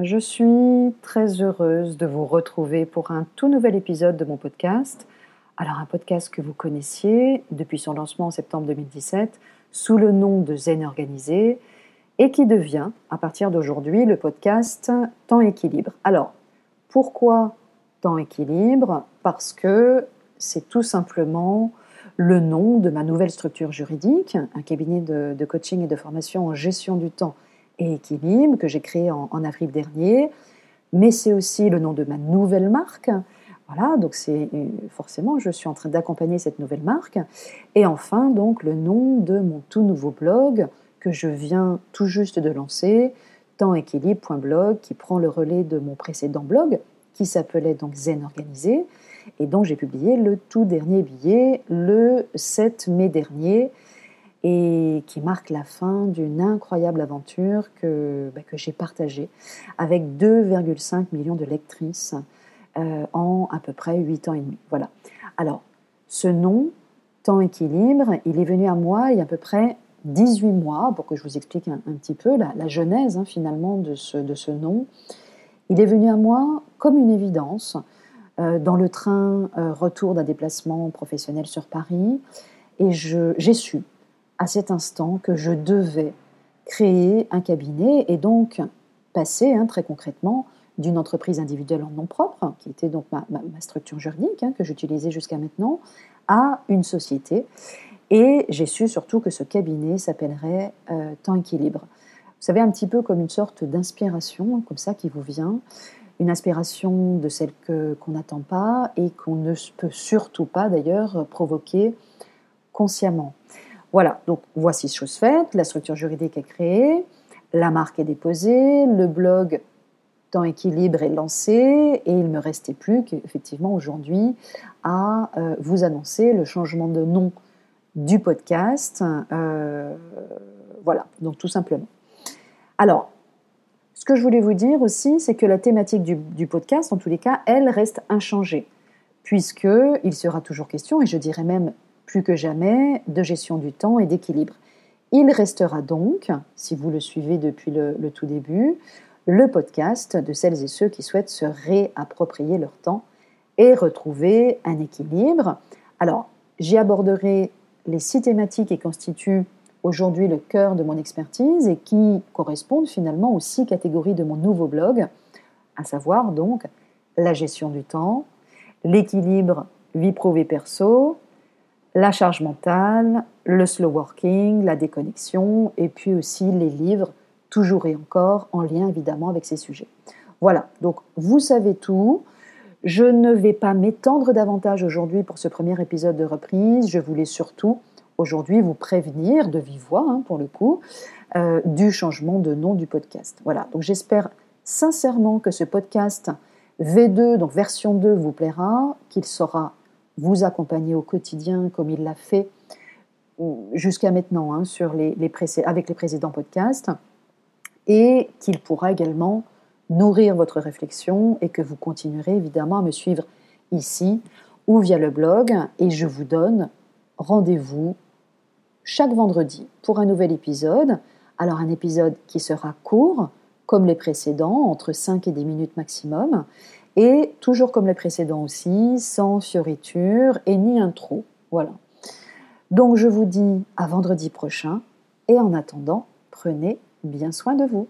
je suis très heureuse de vous retrouver pour un tout nouvel épisode de mon podcast. Alors un podcast que vous connaissiez depuis son lancement en septembre 2017 sous le nom de Zen Organisé et qui devient à partir d'aujourd'hui le podcast Temps Équilibre. Alors pourquoi Temps Équilibre? Parce que c'est tout simplement le nom de ma nouvelle structure juridique, un cabinet de, coaching et de formation en gestion du temps et équilibre que j'ai créé en, avril dernier. Mais c'est aussi le nom de ma nouvelle marque. Voilà, donc c'est forcément, je suis en train d'accompagner cette nouvelle marque. Et enfin, donc, le nom de mon tout nouveau blog que je viens tout juste de lancer, tempséquilibre.blog, qui prend le relais de mon précédent blog, qui s'appelait donc Zen Organisé, et dont j'ai publié le tout dernier billet le 7 mai dernier, et qui marque la fin d'une incroyable aventure que, bah, que j'ai partagée avec 2,5 millions de lectrices euh, en à peu près 8 ans et demi. Voilà. Alors, ce nom, Temps Équilibre, il est venu à moi il y a à peu près 18 mois, pour que je vous explique un, petit peu la, genèse hein, finalement de ce, de ce nom. Il est venu à moi comme une évidence euh, dans le train euh, retour d'un déplacement professionnel sur Paris et j'ai su à cet instant que je devais créer un cabinet et donc passer hein, très concrètement d'une entreprise individuelle en nom propre, qui était donc ma, structure juridique hein, que j'utilisais jusqu'à maintenant, à une société. Et j'ai su surtout que ce cabinet s'appellerait euh, Temps Équilibre. Vous savez, un petit peu comme une sorte d'inspiration, comme ça, qui vous vient, une inspiration de celle qu'on n'attend pas et qu'on ne peut surtout pas d'ailleurs provoquer consciemment. Voilà, donc voici chose faite, la structure juridique est créée, la marque est déposée, le blog Temps Équilibre est lancé et il ne me restait plus qu'effectivement aujourd'hui à euh, vous annoncer le changement de nom du podcast. Euh, voilà, donc tout simplement. Alors, ce que je voulais vous dire aussi, c'est que la thématique du, du, podcast, en tous les cas, elle reste inchangée, puisqu'il sera toujours question, et je dirais même plus que jamais de gestion du temps et d'équilibre. Il restera donc, si vous le suivez depuis le, tout début, le podcast de celles et ceux qui souhaitent se réapproprier leur temps et retrouver un équilibre. Alors, j'y aborderai les six thématiques qui constituent aujourd'hui le cœur de mon expertise et qui correspondent finalement aux six catégories de mon nouveau blog, à savoir donc la gestion du temps, l'équilibre vie pro-vie perso, la charge mentale, le slow working, la déconnexion, et puis aussi les livres, toujours et encore en lien évidemment avec ces sujets. Voilà, donc vous savez tout. Je ne vais pas m'étendre davantage aujourd'hui pour ce premier épisode de reprise. Je voulais surtout aujourd'hui vous prévenir de vive voix, hein, pour le coup, euh, du changement de nom du podcast. Voilà, donc j'espère sincèrement que ce podcast V2, donc version 2, vous plaira, qu'il saura vous accompagner au quotidien comme il l'a fait jusqu'à maintenant hein, sur les, avec les précédents podcasts et qu'il pourra également nourrir votre réflexion et que vous continuerez évidemment à me suivre ici ou via le blog et je vous donne rendez-vous chaque vendredi pour un nouvel épisode. Alors un épisode qui sera court comme les précédents, entre 5 et 10 minutes maximum, et toujours comme les précédents aussi, sans fioriture et ni intro. Voilà. Donc je vous dis à vendredi prochain et en attendant, prenez bien soin de vous.